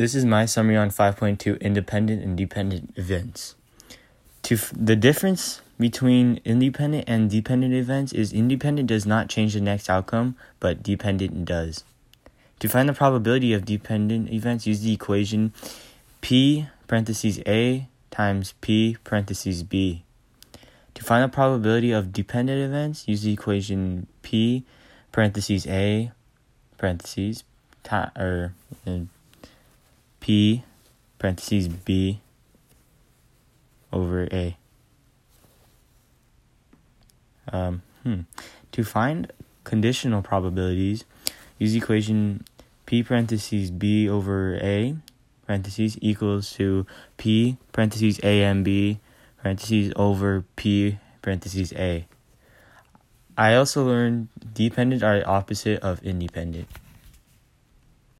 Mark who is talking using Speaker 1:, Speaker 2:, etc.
Speaker 1: This is my summary on 5.2 independent and dependent events. To f- the difference between independent and dependent events is independent does not change the next outcome, but dependent does. To find the probability of dependent events, use the equation P parentheses A times P parentheses B. To find the probability of dependent events, use the equation P parentheses A parentheses or uh, P parentheses B over A. Um, hmm. To find conditional probabilities, use equation P parentheses B over A parentheses equals to P parentheses A and B parentheses over P parentheses A. I also learned dependent are opposite of independent.